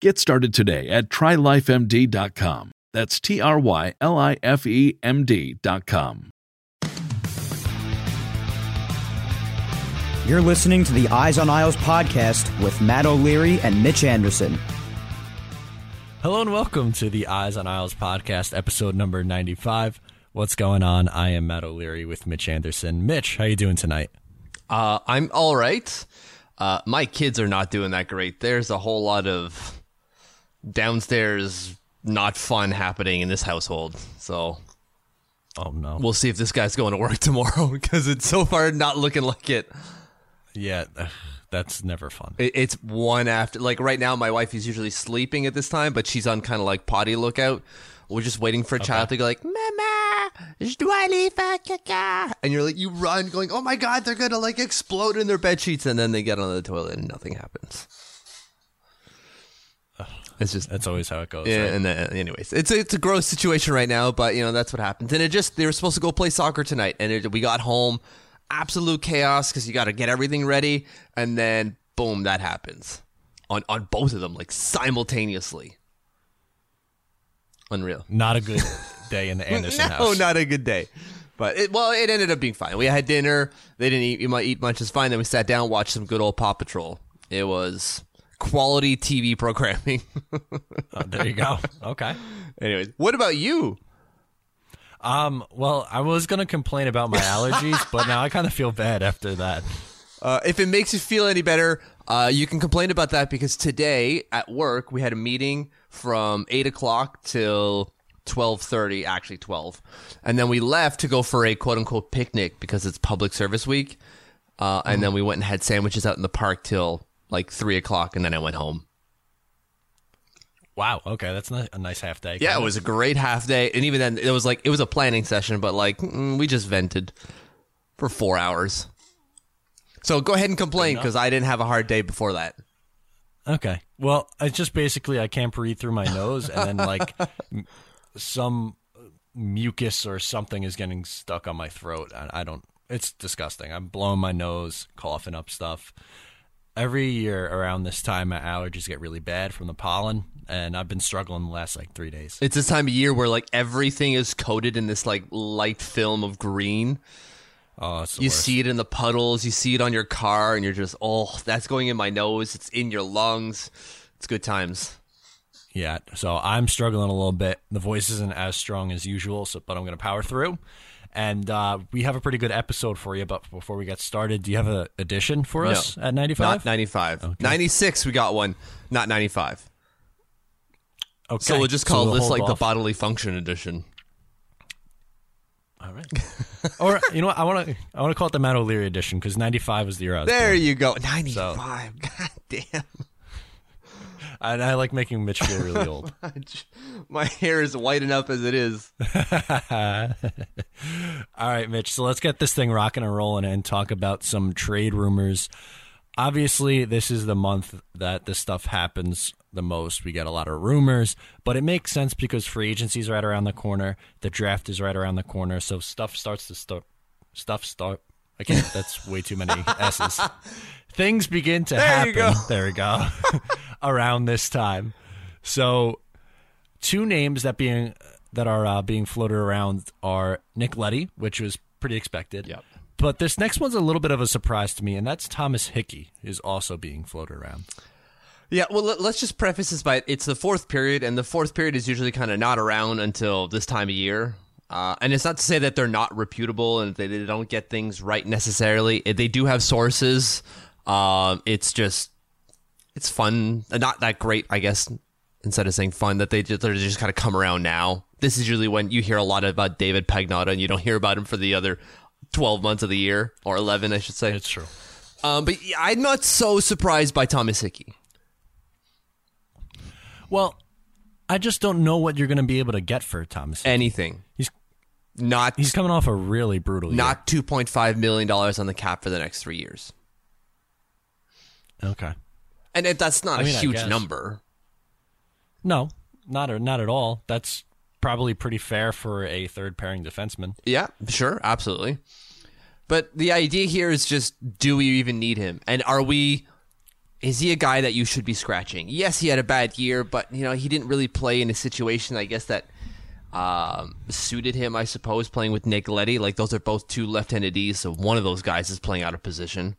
Get started today at trylifemd.com. That's T R Y L I F E M D.com. You're listening to the Eyes on Isles podcast with Matt O'Leary and Mitch Anderson. Hello and welcome to the Eyes on Isles podcast, episode number 95. What's going on? I am Matt O'Leary with Mitch Anderson. Mitch, how are you doing tonight? Uh, I'm all right. Uh, my kids are not doing that great. There's a whole lot of downstairs not fun happening in this household. So, oh no, we'll see if this guy's going to work tomorrow because it's so far not looking like it. Yeah, that's never fun. It, it's one after like right now. My wife is usually sleeping at this time, but she's on kind of like potty lookout. We're just waiting for a okay. child to go like, "Mama, and you're like, you run, going, "Oh my god, they're gonna like explode in their bed sheets," and then they get on the toilet and nothing happens. It's just that's always how it goes. Yeah, right? and then, anyways, it's a, it's a gross situation right now, but you know that's what happens. And it just they were supposed to go play soccer tonight, and it, we got home, absolute chaos because you got to get everything ready, and then boom, that happens on on both of them like simultaneously. Unreal. Not a good day in the Anderson no, house. No, not a good day. But it, well, it ended up being fine. We had dinner. They didn't eat. You might eat much. It's fine. Then we sat down, watched some good old Paw Patrol. It was quality TV programming. oh, there you go. Okay. Anyways, what about you? Um, well, I was gonna complain about my allergies, but now I kind of feel bad after that. Uh, if it makes you feel any better, uh, you can complain about that because today at work we had a meeting from eight o'clock till twelve thirty, actually twelve, and then we left to go for a quote unquote picnic because it's public service week, uh, and mm. then we went and had sandwiches out in the park till like three o'clock, and then I went home. Wow. Okay, that's a nice half day. Yeah, it was a great half day, and even then, it was like it was a planning session, but like mm, we just vented for four hours. So go ahead and complain because I didn't have a hard day before that. Okay. Well, it's just basically I can't breathe through my nose, and then like some mucus or something is getting stuck on my throat. I, I don't. It's disgusting. I'm blowing my nose, coughing up stuff every year around this time, my allergies get really bad from the pollen, and I've been struggling the last like three days. It's this time of year where like everything is coated in this like light film of green. Oh, you worst. see it in the puddles, you see it on your car, and you're just, oh, that's going in my nose. It's in your lungs. It's good times. Yeah, so I'm struggling a little bit. The voice isn't as strong as usual, so but I'm going to power through. And uh, we have a pretty good episode for you. But before we get started, do you have an addition for no, us at 95? Not 95. Okay. 96, we got one, not 95. Okay. So we'll just call so we'll this like off. the bodily function edition. All right. or you know what? I want to I want to call it the Matt O'Leary edition because 95 is the year I was There born. you go. 95. So. God damn. And I like making Mitch feel really old. My hair is white enough as it is. All right, Mitch. So let's get this thing rocking and rolling and talk about some trade rumors. Obviously, this is the month that this stuff happens the most. We get a lot of rumors, but it makes sense because free agency is right around the corner. The draft is right around the corner. So stuff starts to start stuff start. I can't. That's way too many S's. Things begin to There happen. you go. There we go. around this time, so two names that being that are uh, being floated around are Nick Leddy, which was pretty expected. Yep. But this next one's a little bit of a surprise to me, and that's Thomas Hickey is also being floated around. Yeah, well, let- let's just preface this by it's the fourth period, and the fourth period is usually kind of not around until this time of year. Uh, and it's not to say that they're not reputable and they, they don't get things right necessarily. They do have sources. Um, it's just it's fun, not that great, I guess. Instead of saying fun, that they just, they're just kind of come around now. This is usually when you hear a lot about David Pagnotta, and you don't hear about him for the other twelve months of the year or eleven, I should say. It's true. Um, but I'm not so surprised by Thomas Hickey. Well, I just don't know what you're going to be able to get for Thomas. Hickey. Anything. He's Not he's coming off a really brutal year. not two point five million dollars on the cap for the next three years, okay. and if that's not I a mean, huge number. No, not not at all. That's probably pretty fair for a third pairing defenseman. Yeah, sure, absolutely. But the idea here is just: do we even need him? And are we? Is he a guy that you should be scratching? Yes, he had a bad year, but you know he didn't really play in a situation. I guess that um, suited him. I suppose playing with Nick Leddy, like those are both two left-handed Ds, so one of those guys is playing out of position.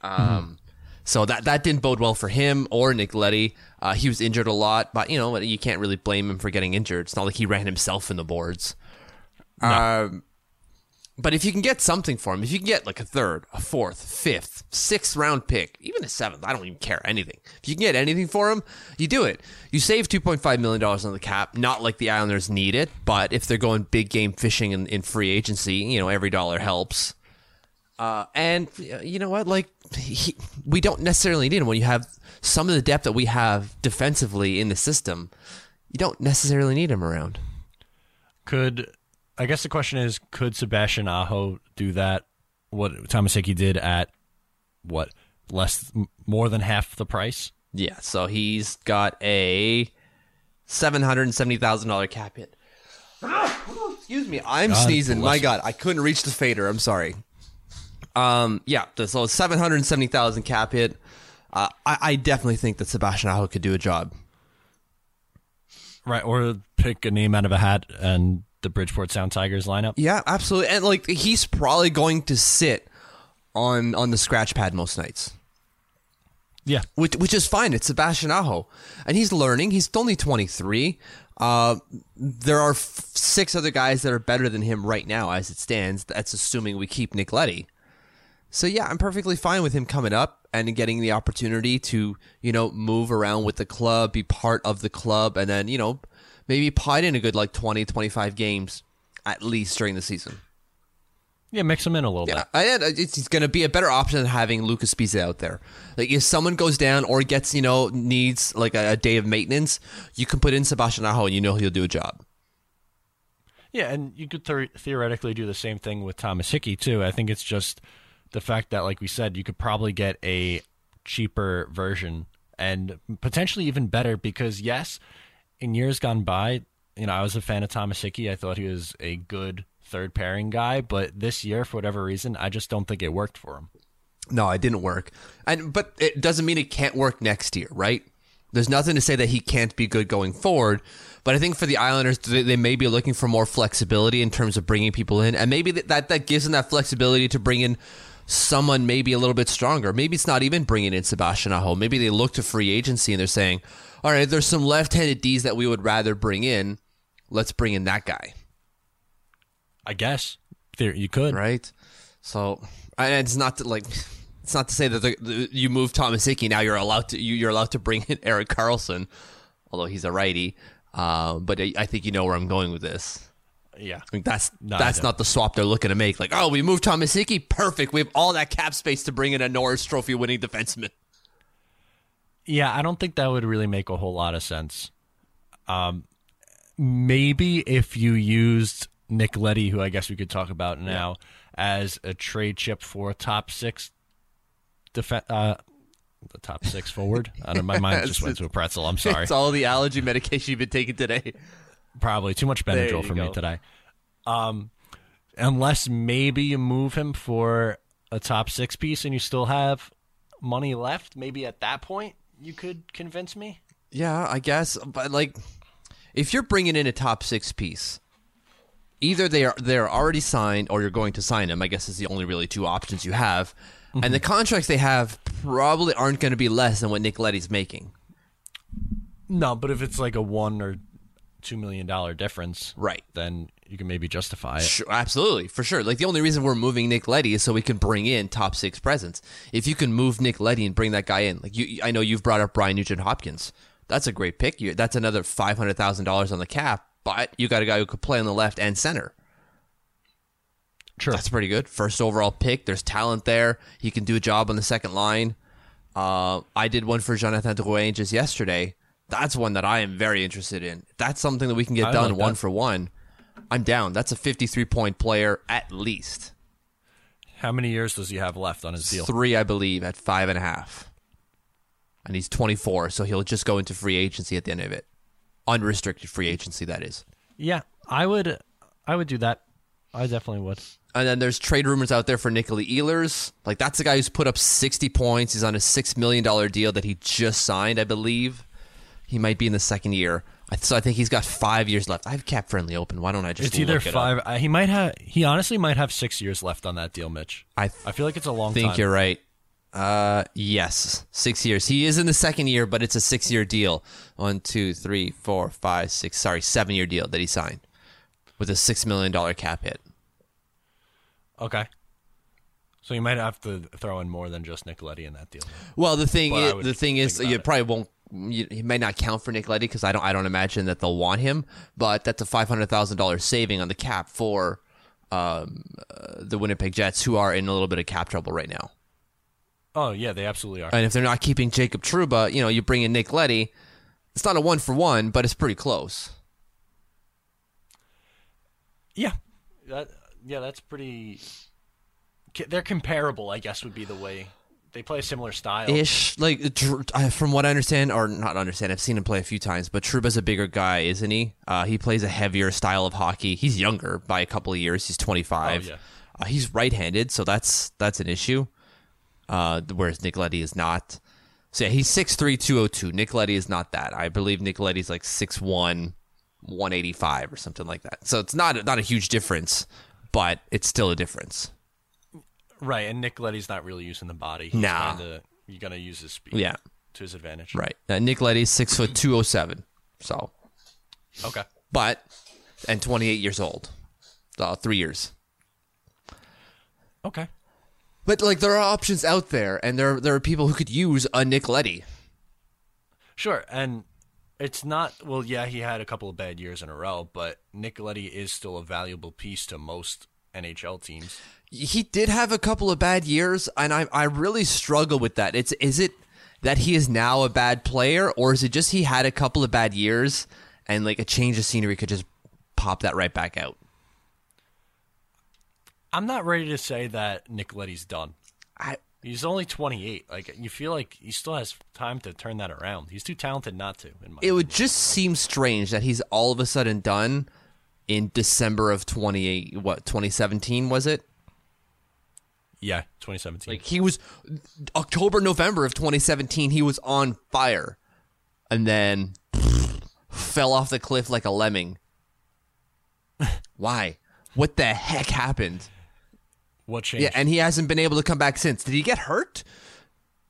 Um, So that that didn't bode well for him or Nick Leddy. Uh, he was injured a lot, but you know you can't really blame him for getting injured. It's not like he ran himself in the boards. Um, but if you can get something for him, if you can get like a third, a fourth, fifth, sixth round pick, even a seventh, I don't even care anything. If you can get anything for him, you do it. You save two point five million dollars on the cap. Not like the Islanders need it, but if they're going big game fishing in, in free agency, you know every dollar helps. Uh, and uh, you know what? Like, he, we don't necessarily need him when you have some of the depth that we have defensively in the system. You don't necessarily need him around. Could I guess the question is, could Sebastian Aho do that? What Thomas Hickey did at what less, more than half the price? Yeah, so he's got a seven hundred and seventy thousand dollar cap hit. Excuse me, I'm God sneezing. bless My. God, I couldn't reach the fader. I'm sorry. Um, yeah, so seven hundred seventy thousand cap hit. Uh, I, I definitely think that Sebastian Aho could do a job. Right, or pick a name out of a hat and the Bridgeport Sound Tigers lineup. Yeah, absolutely. And like he's probably going to sit on on the scratch pad most nights. Yeah, Which which is fine. It's Sebastian Aho. And he's learning. He's only 23. Uh, there are f- six other guys that are better than him right now as it stands. That's assuming we keep Nick Leddy. So yeah, I'm perfectly fine with him coming up and getting the opportunity to, you know, move around with the club, be part of the club, and then, you know, maybe pot in a good like 20, 25 games at least during the season. yeah, mix them in a little Yeah, bit. I, I- it's, it's going to be a better option than having Luca Sbisa out there. Like if someone goes down or gets you know needs like a, a day of maintenance, you can put in Sebastian Aho and you know he'll do a job. Yeah, and you could the- theoretically do the same thing with Thomas Hickey too. I think it's just the fact that, like we said, you could probably get a cheaper version and potentially even better because yes, in years gone by, you know, I was a fan of Thomas I thought he was a good third pairing guy, but this year, for whatever reason, I just don't think it worked for him. No, it didn't work, and but it doesn't mean it can't work next year, right? There's nothing to say that he can't be good going forward, but I think for the Islanders, they, may be looking for more flexibility in terms of bringing people in, and maybe that that gives them that flexibility to bring in someone maybe a little bit stronger. Maybe it's not even bringing in Sebastian Aho. Maybe they look to free agency and they're saying, "All right, there's some left-handed D's that we would rather bring in. Let's bring in that guy." I guess there you could. right? So, and it's not to like, it's not to say that the, the, you move Thomas Hickey now you're allowed to you, you're allowed to bring in Erik Karlsson, although he's a righty. Uh, but I, I think you know where I'm going with this. Yeah. I mean, that's No, that's not the swap they're looking to make. Like, oh, we moved Thomas Hickey, perfect. We have all that cap space to bring in a Norris Trophy winning defenseman. Yeah, I don't think that would really make a whole lot of sense. Um, maybe if you used Nick Leddy, who I guess we could talk about now, as a trade chip for a top six defen uh, the top six forward. I don't, my mind just went to a pretzel. I'm sorry. It's all the allergy medication you've been taking today. Probably too much Benadryl for go. me today. Um, unless maybe you move him for a top six piece and you still have money left. Maybe at that point you could convince me. Yeah, I guess, but like, if you're bringing in a top six piece, either they are they're already signed or you're going to sign them. I guess is the only really two options you have, and mm-hmm. the contracts they have probably aren't going to be less than what Nick Leddy's making. No, but if it's like a one or two million dollar difference, Right. then you can maybe justify it. Sure, absolutely, for sure. Like the only reason we're moving Nick Leddy is so we can bring in top six presence. If you can move Nick Leddy and bring that guy in, like you, I know you've brought up Brian Nugent Hopkins. That's a great pick. You, that's another five hundred thousand dollars on the cap. But you got a guy who could play on the left and center. Sure. That's pretty good. First overall pick. There's talent there. He can do a job on the second line. Uh, I did one for Jonathan Drouin just yesterday. That's one that I am very interested in. That's something that we can get I done like one for one. I'm down. That's a 53 point player at least. How many years does he have left on his deal? Three, I believe, at five and a half. And he's 24, so he'll just go into free agency at the end of it. Unrestricted free agency, that is. Yeah, I would. I would do that. I definitely would. And then there's trade rumors out there for Nikolai Ehlers. Like that's the guy who's put up 60 points. He's on a six million dollar deal that he just signed, I believe. He might be in the second year. I- So I think he's got five years left. I have cap friendly open. Why don't I just? It's either it five. uh, He might have. He honestly might have six years left on that deal, Mitch. I th- I feel like it's a long think time. you're right. Uh, yes, six years. He is in the second year, but it's a six-year deal. One, two, three, four, five, six. Sorry, seven-year deal that he signed with a six million dollar cap hit. Okay. So you might have to throw in more than just Nick Leddy in that deal. Well, the thing, But is, the thing is, you it. probably won't. He may not count for Nick Leddy because I don't. I don't imagine that they'll want him. But that's a five hundred thousand dollars saving on the cap for um, uh, the Winnipeg Jets, who are in a little bit of cap trouble right now. Oh yeah, they absolutely are. And if they're not keeping Jacob Trouba, you know, you bring in Nick Leddy. It's not a one for one, but it's pretty close. Yeah, that yeah, that's pretty. They're comparable, I guess, would be the way they play a similar style. Ish, like from what I understand, or not understand, I've seen him play a few times. But Trouba's a bigger guy, isn't he? Uh, he plays a heavier style of hockey. He's younger by a couple of years. He's twenty five. Oh, yeah. uh, he's right handed, so that's that's an issue. Uh, whereas Nick Leddy is not. So yeah, he's 6'3", 202. Nick is not that. I believe Nick Leddy's like 6'1", 185 or something like that. So it's not not a huge difference, but it's still a difference. Right, and Nick Leddy's not really using the body. He's Nah. kinda, you're gonna use his speed. Yeah. to his advantage. Right. Uh, Nick Leddy's six foot two oh seven. So, Okay. but and twenty eight years old. Uh, three years. Okay. But like there are options out there, and there there are people who could use a Nick Leddy. Sure, and it's not. Well, yeah, he had a couple of bad years in a row, but Nick Leddy is still a valuable piece to most NHL teams. He did have a couple of bad years, and I I really struggle with that. It's is it that he is now a bad player, or is it just he had a couple of bad years, and like a change of scenery could just pop that right back out? I'm not ready to say that Nick Leddy's done. I He's only 28. Like you feel like he still has time to turn that around. He's too talented not to. In my it would just seem strange that he's all of a sudden done in December of 28 what 2017 was it yeah, 2017. like he was October November of 2017 he was on fire and then fell off the cliff like a lemming why what the heck happened what changed? yeah and he hasn't been able to come back since did he get hurt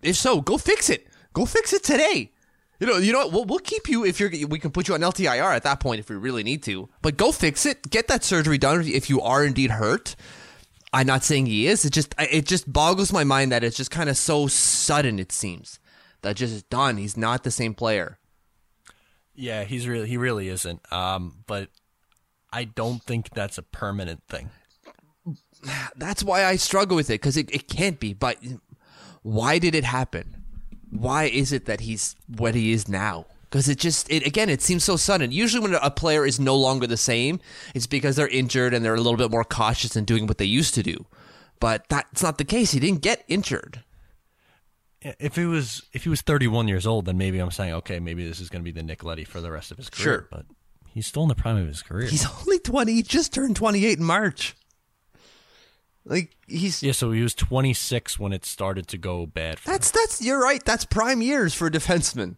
if so go fix it go fix it today you know, you know, what? we'll, we'll keep you if you're. We can put you on LTIR at that point if we really need to. But go fix it. Get that surgery done if you are indeed hurt. I'm not saying he is. It just it just boggles my mind that it's just kind of so sudden. It seems that just done. He's not the same player. yeah, he's really he really isn't. Um, but I don't think that's a permanent thing. That's why I struggle with it because it, it can't be. But why did it happen? Why is it that he's what he is now? Because it just it again it seems so sudden. Usually when a player is no longer the same, it's because they're injured and they're a little bit more cautious in doing what they used to do. But that's not the case. He didn't get injured. If he was if he was 31 years old, then maybe I'm saying okay, maybe this is going to be the Nick Leddy for the rest of his career. Sure. but he's still in the prime of his career. He's only twenty. He just turned twenty eight in March. Like he's Yeah, so he was 26 when it started to go bad. For that's that's you're right. That's prime years for a defenseman.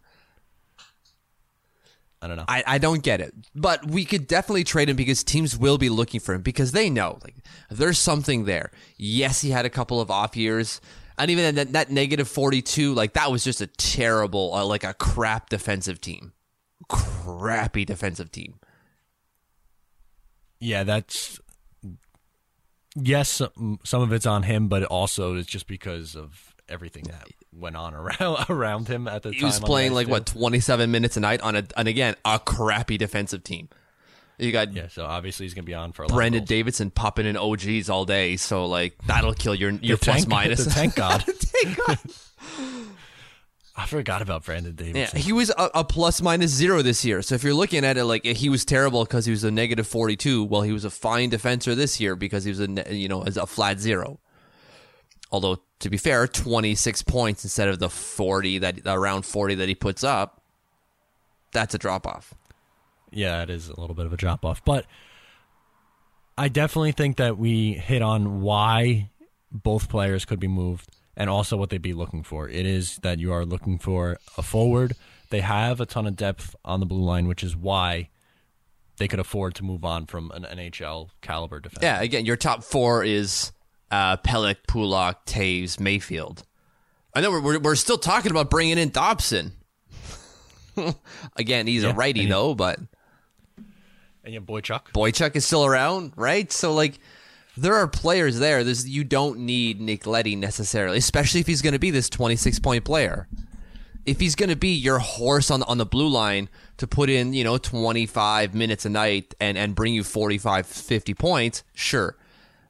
I don't know. I, I don't get it. But we could definitely trade him because teams will be looking for him because they know like there's something there. Yes, he had a couple of off years. And even that, that negative 42, like that was just a terrible, uh, like a crap defensive team. Crappy defensive team. yeah, that's yes. Some, some of it's on him, but also it's just because of everything that went on around around him at the time. He was playing like too. what 27 minutes a night on a and again a crappy defensive team. You got Yeah, so obviously he's gonna be on for a Brandon. Davidson popping in OGs all day, so like that'll kill your your plus tank- minus. The tank god. Thank God. I forgot about Brandon Yeah, he was a, a plus minus zero this year. So if you're looking at it like he was terrible because he was a negative 42, well, he was a fine defender this year because he was a you know as a flat zero. Although to be fair, 26 points instead of the 40 that around 40 that he puts up, that's a drop off. yeah, it is a little bit of a drop off, but I definitely think that we hit on why both players could be moved and also what they'd be looking for. It is that you are looking for a forward. They have a ton of depth on the blue line, which is why they could afford to move on from an NHL caliber defense. Yeah, again, your top four is uh, Pelech, Pulock, Toews, Mayfield. I know we're, we're, still talking about bringing in Dobson. again, he's Yeah, a righty he- though, but And yeah, Boychuk. Boychuk is still around, right? So like, there are players there. There's you don't need Nick Leddy necessarily, especially if he's going to be this 26 point player. If he's going to be your horse on on the blue line to put in, you know, 25 minutes a night and and bring you 45 50 points, sure.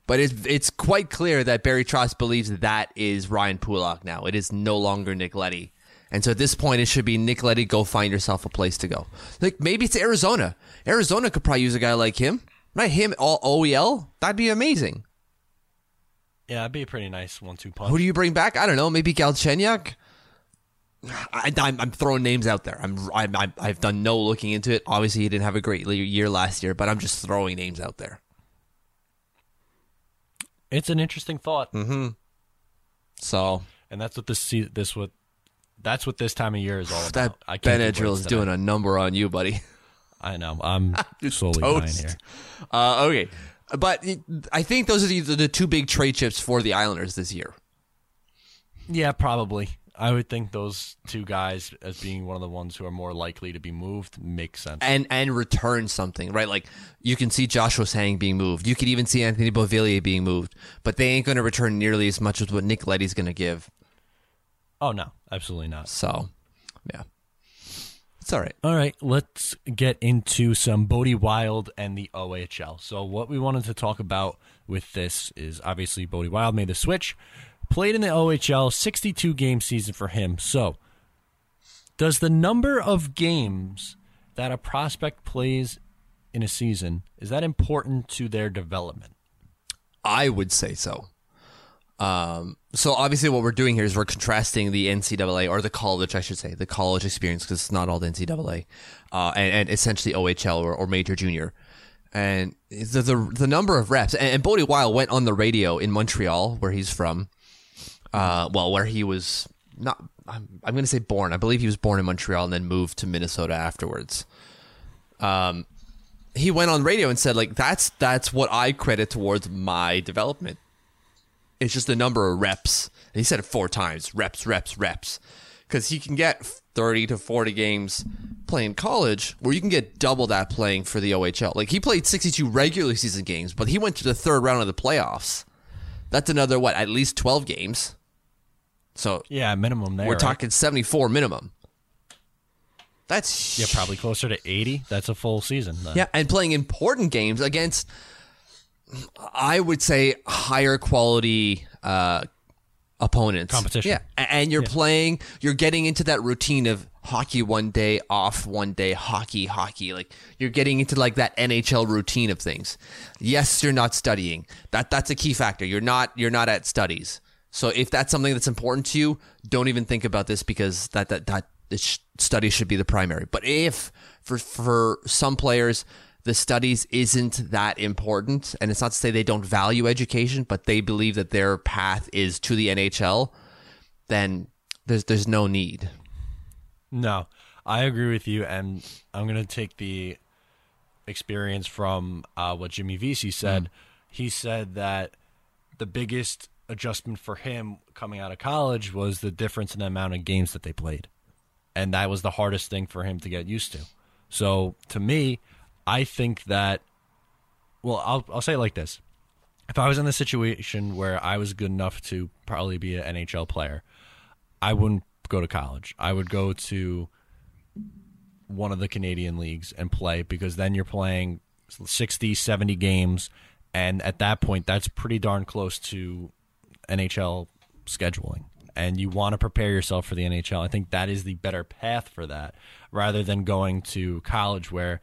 But it's it's quite clear that Barry Trotz believes that is Ryan Pulock now. It is no longer Nick Leddy. And so at this point, it should be Nick Leddy, go find yourself a place to go. Like maybe it's Arizona. Arizona could probably use a guy like him. Not Him, all OEL? That'd be amazing. Yeah, that'd be a pretty nice one-two punch. Who do you bring back? I don't know. Maybe Galchenyuk? I, I'm, I'm throwing names out there. I'm, I'm, I'm, I've done no looking into it. Obviously, he didn't have a great year last year, but I'm just throwing names out there. It's an interesting thought, Mm-hmm. So and that's what this this what that's what this time of year is all about. that I can't Benadryl is doing a number on you, buddy. I know. I'm slowly dying toast. here. Uh, okay, but I think those are the, the two big trade chips for the Islanders this year. Yeah, probably. I would think those two guys as being one of the ones who are more likely to be moved makes sense. and and return something, right? Like you can see Josh Ho-Sang being moved. You could even see Anthony Beauvillier being moved, but they ain't going to return nearly as much as what Nick Leddy's going to give. oh no, absolutely not. So, yeah, it's all right. All right, let's get into some Bode Wilde and the OHL. So, what we wanted to talk about with this is obviously Bode Wilde made the switch, played in the OHL, 62 game season for him. So, does the number of games that a prospect plays in a season is that important to their development? I would say so. Um, so obviously, what we're doing here is we're contrasting the NCAA or the college, I should say, the college experience because it's not all the NCAA, uh, and, and essentially OHL or, or major junior. And the, the the number of reps, and, and Bode Wilde went on the radio in Montreal, where he's from. Uh, well, where he was not, I'm, I'm going to say born. I believe he was born in Montreal and then moved to Minnesota afterwards. Um, he went on radio and said, like, that's that's what I credit towards my development. It's just the number of reps. And he said it four times: reps, reps, reps. Because he can get thirty to forty games playing college, where you can get double that playing for the OHL. Like he played sixty-two regular season games, but he went to the third round of the playoffs. That's another what? At least twelve games. So Yeah, minimum there. we're right? talking seventy-four minimum. That's Yeah, probably closer to 80. That's a full season. Then. Yeah, and playing important games against, I would say, higher quality uh, opponents. Competition. Yeah, and you're playing, you're getting into that routine of hockey one day, off one day, hockey, hockey. Like you're getting into like that NHL routine of things. Yes, you're not studying. That that's a key factor. You're not you're not at studies. So if that's something that's important to you, don't even think about this because that that that sh- study should be the primary. But if for for some players the studies isn't that important, and it's not to say they don't value education, but they believe that their path is to the NHL, then there's there's no need. No, I agree with you, and I'm going to take the experience from uh, what Jimmy Vesey said. He said that the biggest adjustment for him coming out of college was the difference in the amount of games that they played, and that was the hardest thing for him to get used to. So to me, I think that. Well, I'll I'll say it like this: if I was in a situation where I was good enough to probably be an NHL player, I wouldn't go to college. I would go to one of the Canadian leagues and play because then you're playing 60, 70 games. And at that point, that's pretty darn close to NHL scheduling. And you want to prepare yourself for the NHL. I think that is the better path for that rather than going to college where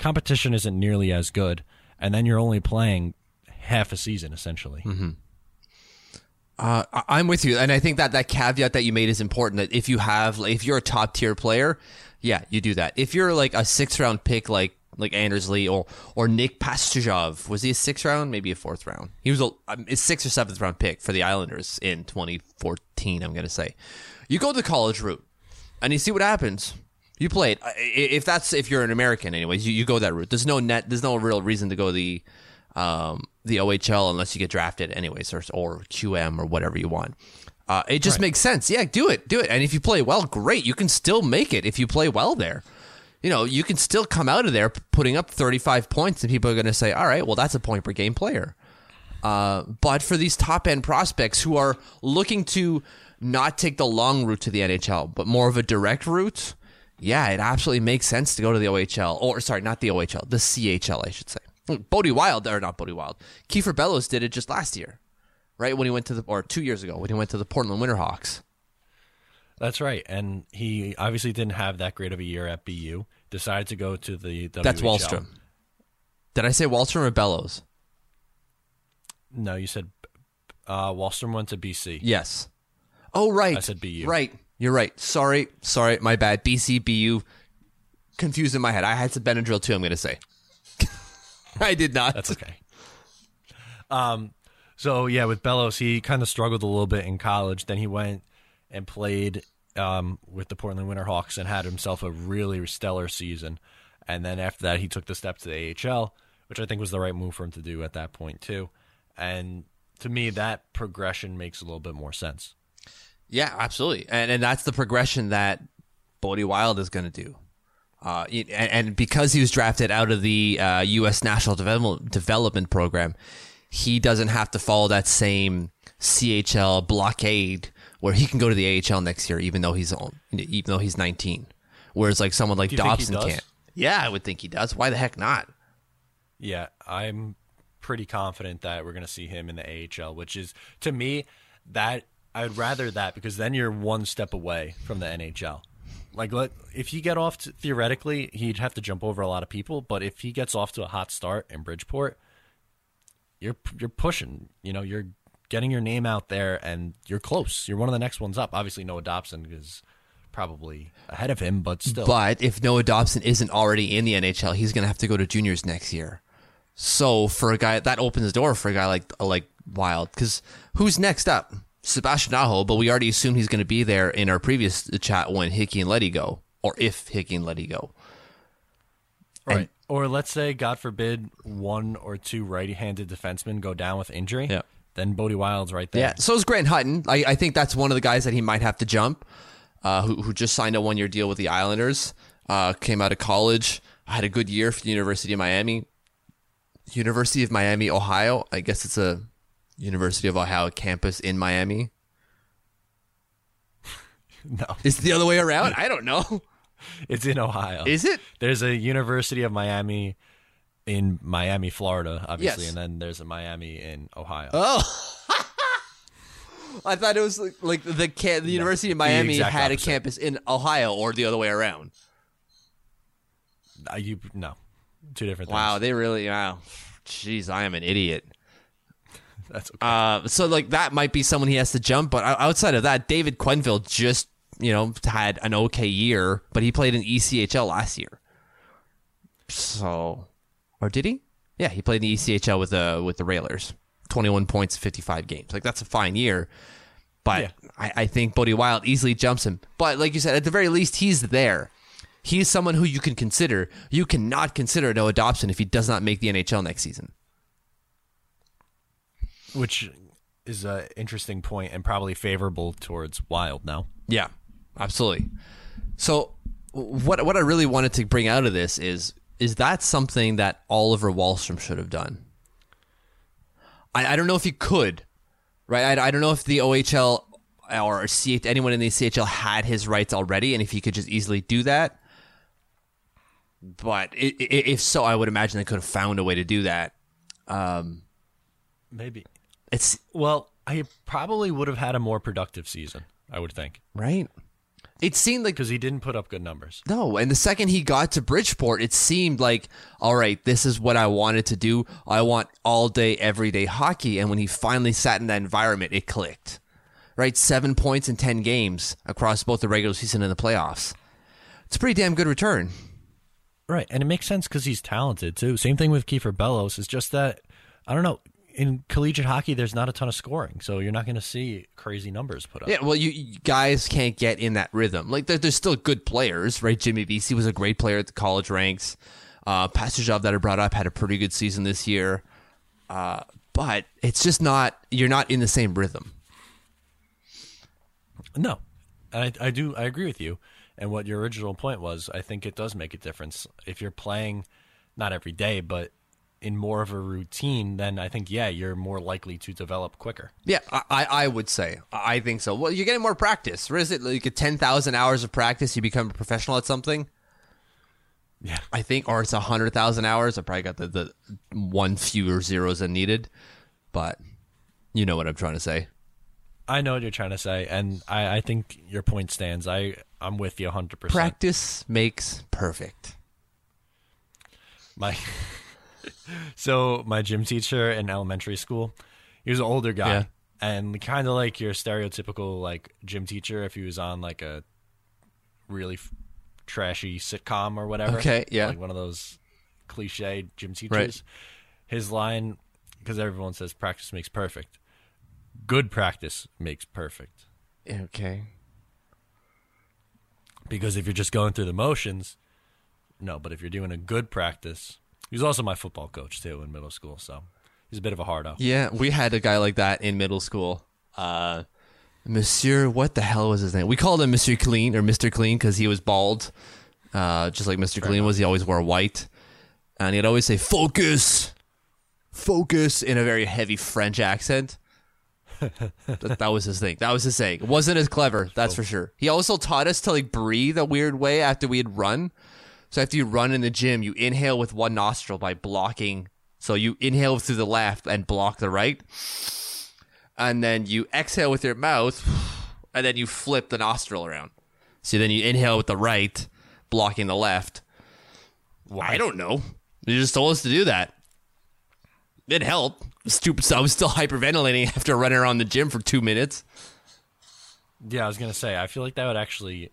competition isn't nearly as good. And then you're only playing half a season, essentially. Uh, I- I'm with you, and I think that that caveat that you made is important. That if you have, like, if you're a top tier player, yeah, you do that. If you're like a six round pick, like like Anders Lee or or Nick Pastujov, was he a sixth round, maybe a fourth round? He was a, um, a sixth or seventh round pick for the Islanders in 2014. I'm gonna say, you go the college route, and you see what happens. You play it. If that's if you're an American, anyways, you, you go that route. There's no net. There's no real reason to go the um, the OHL unless you get drafted, anyways, or or QM or whatever you want. Uh, it just makes sense. Yeah, do it, do it. And if you play well, great. You can still make it if you play well there. You know, you can still come out of there putting up 35 points, and people are going to say, "All right, well, that's a point per game player." Uh, but for these top end prospects who are looking to not take the long route to the NHL, but more of a direct route, yeah, it absolutely makes sense to go to the OHL, or sorry, not the OHL, the CHL, I should say. Bode Wilde, or not Bode Wilde, Kiefer Bellows did it just last year, right when he went to the, or two years ago when he went to the Portland Winterhawks. That's right. And he obviously didn't have that great of a year at BU. Decided to go to the WHL. That's Wahlstrom. Did I say Wahlstrom or Bellows? No, you said uh, Wahlstrom went to BC. Yes. Oh, right. I said BU. Right. You're right. Sorry. Sorry. My bad. BC, BU. Confused in my head. I had some Benadryl too, I'm going to say. I did not. That's okay. Um, so yeah, with Bellows, he kind of struggled a little bit in college. Then he went and played um, with the Portland Winterhawks and had himself a really stellar season. And then after that, he took the step to the AHL, which I think was the right move for him to do at that point too. And to me, that progression makes a little bit more sense. Yeah, absolutely. And and that's the progression that Bode Wilde is going to do. Uh, and, and because he was drafted out of the uh, U.S. National Development Development Program, he doesn't have to follow that same CHL blockade where he can go to the AHL next year, even though he's on, even though he's 19. Whereas like someone like Do you think he Dobson can't. Yeah, I would think he does. Why the heck not? Yeah, I'm pretty confident that we're going to see him in the AHL, which is to me that I'd rather that because then you're one step away from the NHL. Like, let if you get off to, theoretically, he'd have to jump over a lot of people, but if he gets off to a hot start in Bridgeport, you're you're pushing. You know, you're getting your name out there, and you're close. You're one of the next ones up. Obviously, Noah Dobson is probably ahead of him, but still. But if Noah Dobson isn't already in the NHL, he's going to have to go to juniors next year. So for a guy that opens the door for a guy like like Wilde, because who's next up? Sebastian Aho, but we already assumed he's going to be there in our previous chat when Hickey and Leddy go, or if Hickey and Leddy go. Right. Or let's say, God forbid, one or two right-handed defensemen go down with injury. Yeah. Then Bode Wilde's right there. Yeah. So is Grant Hutton. I, I think that's one of the guys that he might have to jump. Uh, who who just signed a one year deal with the Islanders. Uh, came out of college. Had a good year for the University of Miami. University of Miami, Ohio. I guess it's a University of Ohio campus in Miami. No, Is it the other way around? I don't know. it's in Ohio. Is it? There's a University of Miami in Miami, Florida, obviously, Yes. and then there's a Miami in Ohio. Oh. I thought it was like, like the ca- the University of Miami had a campus in Ohio, or the other way around. Uh, you no, two different things. Wow, they really wow. Jeez, I am an idiot. That's okay. Uh, so like that might be someone he has to jump, but outside of that, David Quenneville just you know had an okay year, but he played in ECHL last year. So or did he? Yeah, he played in the ECHL with the with the Railers. Twenty one points, fifty five games. Like that's a fine year. But Yeah. I, I think Bode Wilde easily jumps him. But like you said, at the very least, he's there. He's someone who you can consider. You cannot consider Noah Dobson if he does not make the NHL next season. which is an interesting point and probably favorable towards Wilde now. Yeah, absolutely. So what what I really wanted to bring out of this is is that something that Oliver Wahlstrom should have done? I, I don't know if he could, right? I, I don't know if the OHL or C, anyone in the CHL had his rights already, and if he could just easily do that. But i- i- if so, I would imagine they could have found a way to do that. Um, Maybe. it's Well, I probably would have had a more productive season, I would think, right. It seemed like because he didn't put up good numbers. No, and the second he got to Bridgeport, it seemed like, all right, this is what I wanted to do. I want all day, everyday hockey. And when he finally sat in that environment, it clicked. Right? Seven points in 10 games across both the regular season and the playoffs. It's a pretty damn good return. Right, and it makes sense because he's talented too. Same thing with Kiefer Bellows. It's just that I don't know. In collegiate hockey, there's not a ton of scoring, so you're not going to see crazy numbers put up. Yeah, well, you, you guys can't get in that rhythm. Like, there, there's still good players, right? Jimmy Vesey was a great player at the college ranks. Uh, Pastujov that I brought up had a pretty good season this year. Uh, but it's just not, you're not in the same rhythm. No, I, I do. I agree with you. And what your original point was, I think it does make a difference if you're playing, not every day, but in more of a routine. Then I think yeah, you're more likely to develop quicker. Yeah, I, I would say. I think so. Well, you're getting more practice. What is it? Like a 10,000 hours of practice, you become a professional at something? Yeah. I think, or it's a 100,000 hours. I probably got the, the one fewer zeros than needed, but you know what I'm trying to say. I know what you're trying to say, and I, I think your point stands. I I'm with you 100. percent Practice makes perfect. My so my gym teacher in elementary school, he was an older guy, Yeah. and kind of like your stereotypical like gym teacher if he was on like a really f- trashy sitcom or whatever. Okay, yeah. like one of those cliche gym teachers. His line, because everyone says practice makes perfect. Good practice makes perfect. Okay. Because if you're just going through the motions, no. But if you're doing a good practice, he was also my football coach too in middle school, so he's a bit of a hard hardo. Yeah, we had a guy like that in middle school. Uh, Monsieur, what the hell was his name? We called him Monsieur Clean or Mister Clean because he was bald, uh, just like Mister Clean was. He always wore white, and he'd always say "focus, focus" in a very heavy French accent. that, that was his thing. That was his saying. It wasn't as clever, that's for sure. He also taught us to like breathe a weird way after we had run. So after you run in the gym, you inhale with one nostril by blocking. So you inhale through the left and block the right. And then you exhale with your mouth and then you flip the nostril around. So then you inhale with the right, blocking the left. I don't know. You just told us to do that. It helped. Stupid. So I was still hyperventilating after running around the gym for two minutes. Yeah, I was gonna say I feel like that would actually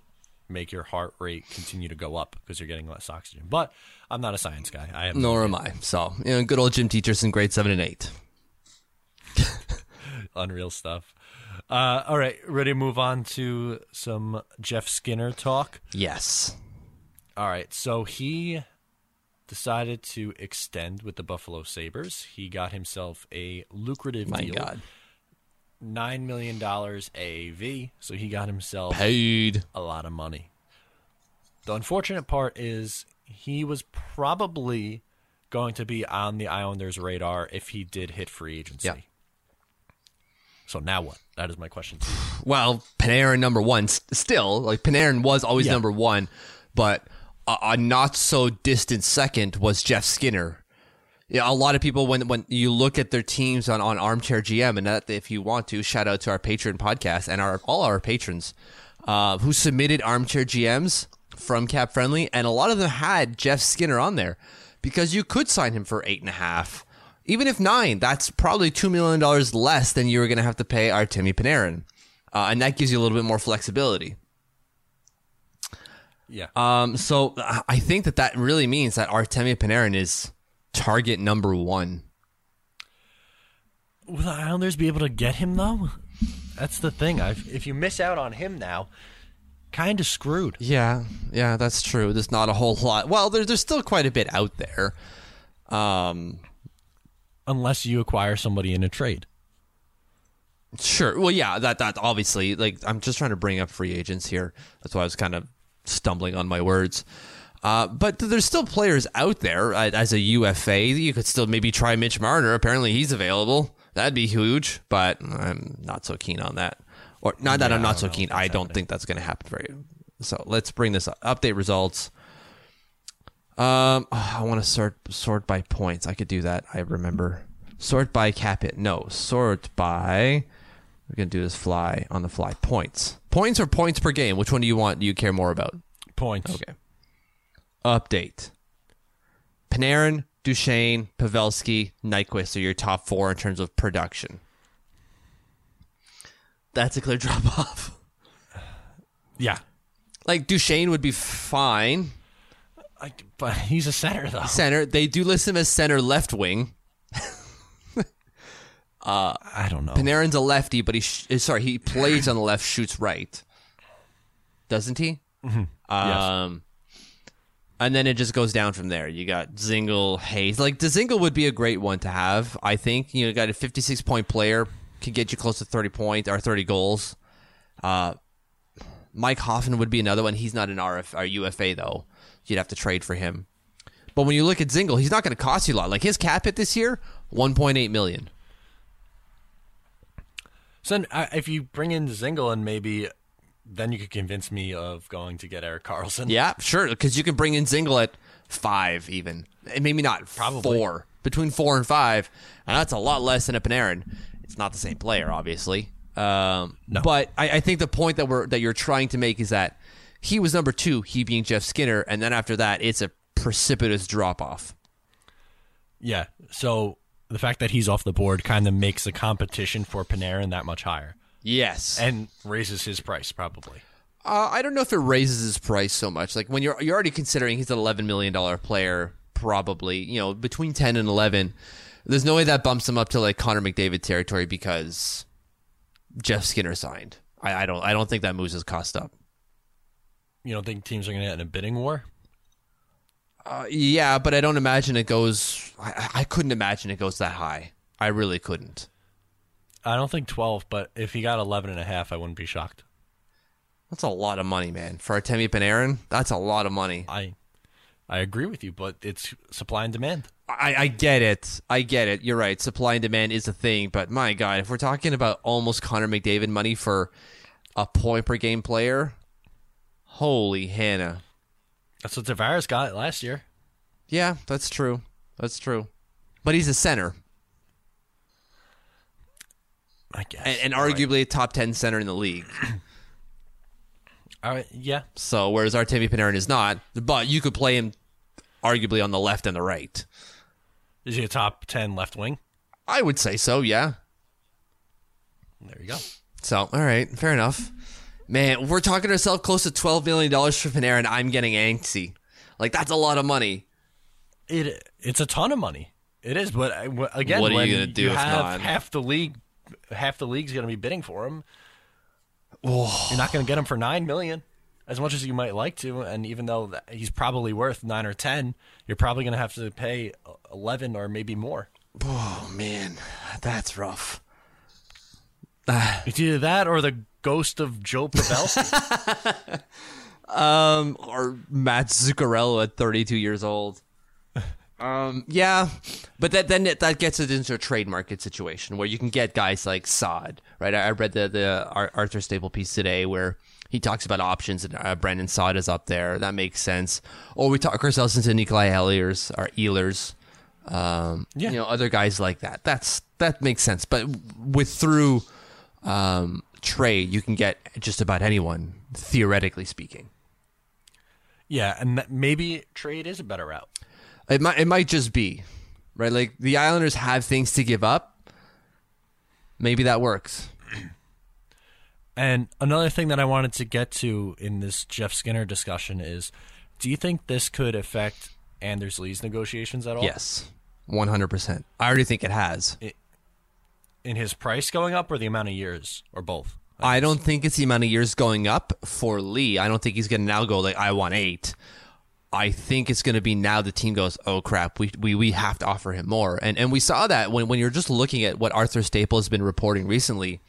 make your heart rate continue to go up because you're getting less oxygen. But I'm not a science guy. I have Nor am I. So, you know, good old gym teachers in grade seven and eight. unreal stuff. Uh, all right, ready to move on to some Jeff Skinner talk. Yes. All right, so he decided to extend with the Buffalo Sabres. He got himself a lucrative My deal. God. Nine million dollars AAV, so he got himself Paid. a lot of money. The unfortunate part is he was probably going to be on the Islanders' radar if he did hit free agency. Yeah. So now what? That is my question. Well, Panarin number one still like Panarin was always Yeah. number one, but a, a not so distant second was Jeff Skinner. Yeah, a lot of people when when you look at their teams on, on Armchair GM, and that if you want to shout out to our patron podcast and our all our patrons uh, who submitted Armchair GMs from Cap Friendly, and a lot of them had Jeff Skinner on there because you could sign him for eight and a half, even if nine. That's probably two million dollars less than you were going to have to pay Artemi Panarin, uh, and that gives you a little bit more flexibility. Yeah. Um, so I I think that that really means that Artemia Panarin is target number one. Will the Islanders be able to get him though? That's the thing. I've, if you miss out on him now, kind of screwed. Yeah, yeah, that's true. There's not a whole lot. Well, there, there's still quite a bit out there. Um, Unless you acquire somebody in a trade. Sure. Well, yeah, that that obviously like I'm just trying to bring up free agents here. That's why I was kind of stumbling on my words. Uh, but there's still players out there uh, as a UFA. You could still maybe try Mitch Marner. Apparently, he's available. That'd be huge, but I'm not so keen on that. Or not that Yeah, I'm not so keen. I don't happening. think that's going to happen very. So let's bring this up. Update results. Um, I want to sort sort by points. I could do that. I remember. Sort by cap hit. No, sort by. We're gonna do this fly on the fly. Points. Points or points per game. Which one do you want? Do you care more about? Points. Okay. Update. Panarin, Duchene, Pavelski, Nyquist are your top four in terms of production. That's a clear drop off. Yeah. Like Duchene would be fine. I, but he's a center though. Center. They do list him as center left wing. uh, I don't know. Panarin's a lefty, but he sh- uh, sorry he plays on the left, shoots right, doesn't he? Mm-hmm. Um, and then it just goes down from there. You got Dzingel, Hayes. Like Dzingel would be a great one to have. I think you know, got a 56 point player can get you close to 30 points or 30 goals. Uh, Mike Hoffman would be another one. He's not an RF or UFA though. You'd have to trade for him. But when you look at Dzingel, he's not going to cost you a lot. Like his cap hit this year, 1.8 million. So if you bring in Dzingel and maybe then you could convince me of going to get Erik Karlsson. Yeah, sure. Because you can bring in Dzingel at five, even And maybe not Probably. four, between four and five, and that's a lot less than a Panarin. It's not the same player, obviously. Um, No. But I, I think the point that we're that you're trying to make is that he was number two, he being Jeff Skinner, and then after that, it's a precipitous drop off. Yeah. So the fact that he's off the board kind of makes the competition for Panarin that much higher Yes, and raises his price probably. Uh, I don't know if it raises his price so much. Like when you're you're already considering he's an eleven million dollar player, probably you know between ten and eleven. There's no way that bumps him up to like Connor McDavid territory because Jeff Skinner signed. I, I don't I don't think that moves his cost up. You don't think teams are going to get in a bidding war? Uh, yeah, but I don't imagine it goes. I, I couldn't imagine it goes that high. I really couldn't. I don't think 12, but if he got 11 and a half, I wouldn't be shocked. That's a lot of money, man. For Artemi Panarin, that's a lot of money. I I agree with you, but it's supply and demand. I, I get it. I get it. You're right. Supply and demand is a thing, but my God, if we're talking about almost Connor McDavid money for a point per game player, holy Hannah. That's what Tavares got last year. Yeah, that's true. That's true. But he's a center I guess. and, and arguably a top 10 center in the league. All right. Yeah. So, whereas Artemi Panarin is not, but you could play him arguably on the left and the right. Is he a top 10 left wing? I would say so, yeah. There you go. So, all right, fair enough. Man, we're talking ourselves close to $12 million for Panarin. I'm getting antsy. Like, that's a lot of money. It It's a ton of money. It is, but uh, again, What are you gonna do if have not? half the league, half the league's going to be bidding for him. You're not going to get him for nine million, as much as you might like to. And even though he's probably worth nine or ten, you're probably going to have to pay eleven or maybe more. Oh, man, that's rough. It's either that or the ghost of Joe Pavelski. Um, or Matt Zuccarello at 32 years old. Um, yeah, but that then it, that gets it into a trade market situation where you can get guys like Saad, right? I, I read the the Ar- Arthur Staple piece today where he talks about options and uh, Brandon Saad is up there. That makes sense. Or we talk ourselves into Nikolai Ehlers or Ehlers. Um, Yeah. you know, other guys like that. That's that makes sense. But with through um, trade, you can get just about anyone, theoretically speaking. yeah, and maybe trade is a better route. It might it might just be right. Like the Islanders have things to give up. Maybe that works. And another thing that I wanted to get to in this Jeff Skinner discussion is do you think this could affect Anders Lee's negotiations at all? Yes, One hundred percent. I already think it has. In his price going up or the amount of years or both? I don't think it's the amount of years going up for Lee. I don't think he's going to now go like I want eight. I think it's going to be now the team goes, oh crap, we, we we have to offer him more, and and we saw that when when you're just looking at what Arthur Staple has been reporting recently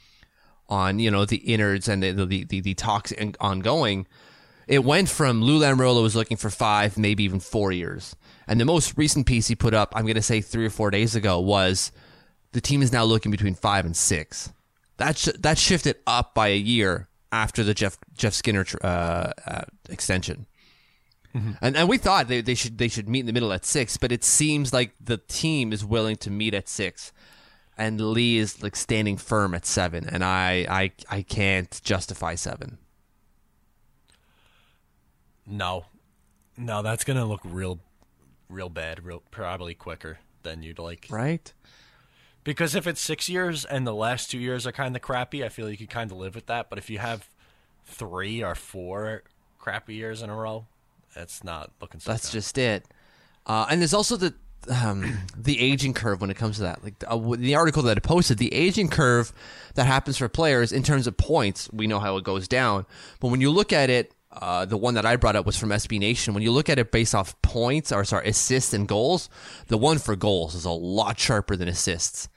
on you know the innards and the the the, the talks in, ongoing. It went from Lou Lamoriello was looking for five, maybe even four years, and the most recent piece he put up, I'm going to say three or four days ago, was the team is now looking between five and six. That sh- that shifted up by a year after the Jeff Jeff Skinner uh, uh, extension. Mm-hmm. And and we thought they, they should they should meet in the middle at six, but it seems like the team is willing to meet at six, and Lee is like standing firm at seven, and I I I can't justify seven. No, no, that's gonna look real, real bad. Real probably quicker than you'd like. Right? Because if it's six years and the last two years are kind of crappy, I feel you could kind of live with that. But if you have three or four crappy years in a row, that's not looking. So That's good. just it. Uh, and there's also the um, the aging curve when it comes to that. Like uh, the article that I posted, the aging curve that happens for players in terms of points, we know how it goes down. But when you look at it, uh, the one that I brought up was from SB Nation. When you look at it based off points, or sorry, assists and goals, the one for goals is a lot sharper than assists.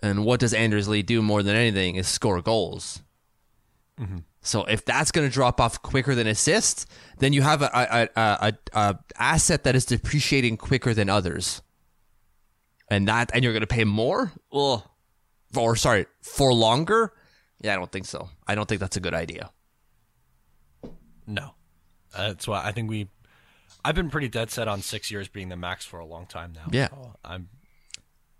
And what does Anders Lee do more than anything is score goals. So if that's going to drop off quicker than assists, then you have a, a, a, a, asset that is depreciating quicker than others, and that and you're going to pay more. Well, or sorry, for longer. Yeah, I don't think so. I don't think that's a good idea. no. That's why I think we. I've been pretty dead set on six years being the max for a long time now. Yeah. So I'm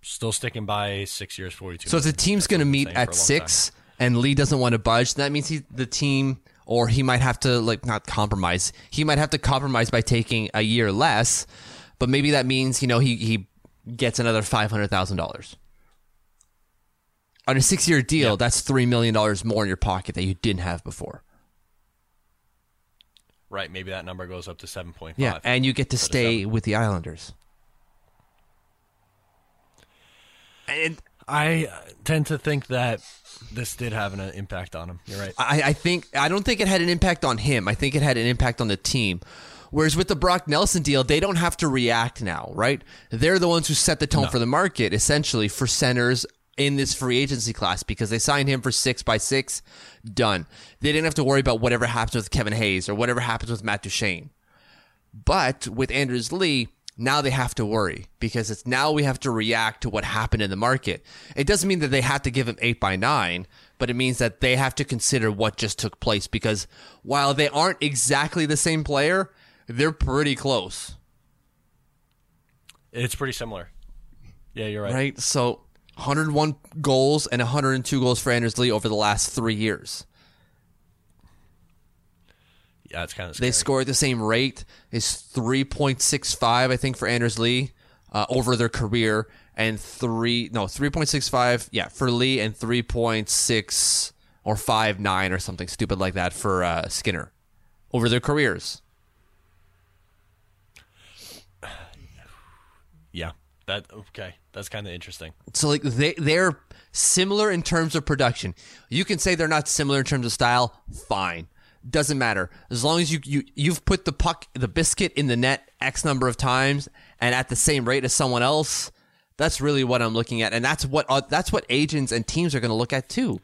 still sticking by six years, forty-two. So if the team's going to what I've been meet saying for a at six and Lee doesn't want to budge, that means he the team or he might have to like not compromise. He might have to compromise by taking a year less, but maybe that means you know he he gets another five hundred thousand dollars. On a six year deal, that's three million dollars more in your pocket that you didn't have before. Right. Maybe that number goes up to seven point five. Yeah, and you get to stay with the Islanders. And I uh, tend to think that this did have an uh, impact on him. You're right. I, I think I don't think it had an impact on him. I think it had an impact on the team. Whereas with the Brock Nelson deal, they don't have to react now, right? They're the ones who set the tone for the market, essentially, for centers in this free agency class because they signed him for six by six. Done. They didn't have to worry about whatever happens with Kevin Hayes or whatever happens with Matt Duchene. But with Anders Lee, now they have to worry because it's now we have to react to what happened in the market. It doesn't mean that they have to give him eight by nine, but it means that they have to consider what just took place because while they aren't exactly the same player, they're pretty close, It's pretty similar. Yeah, you're right. right? So 101 goals and 102 goals for Anders Lee over the last three years. It's kind of. They score at the same rate. Is 3.65, I think, for Anders Lee uh, over their career, and three no 3.65, yeah, for Lee, and 3.6 or 5.9 or something stupid like that for uh, Skinner over their careers. Yeah. That okay. That's kind of interesting. So like they they're similar in terms of production. You can say they're not similar in terms of style. Fine, doesn't matter as long as you you you've put the puck the biscuit in the net x number of times and at the same rate as someone else. That's really what I'm looking at, and that's what uh, that's what agents and teams are going to look at too.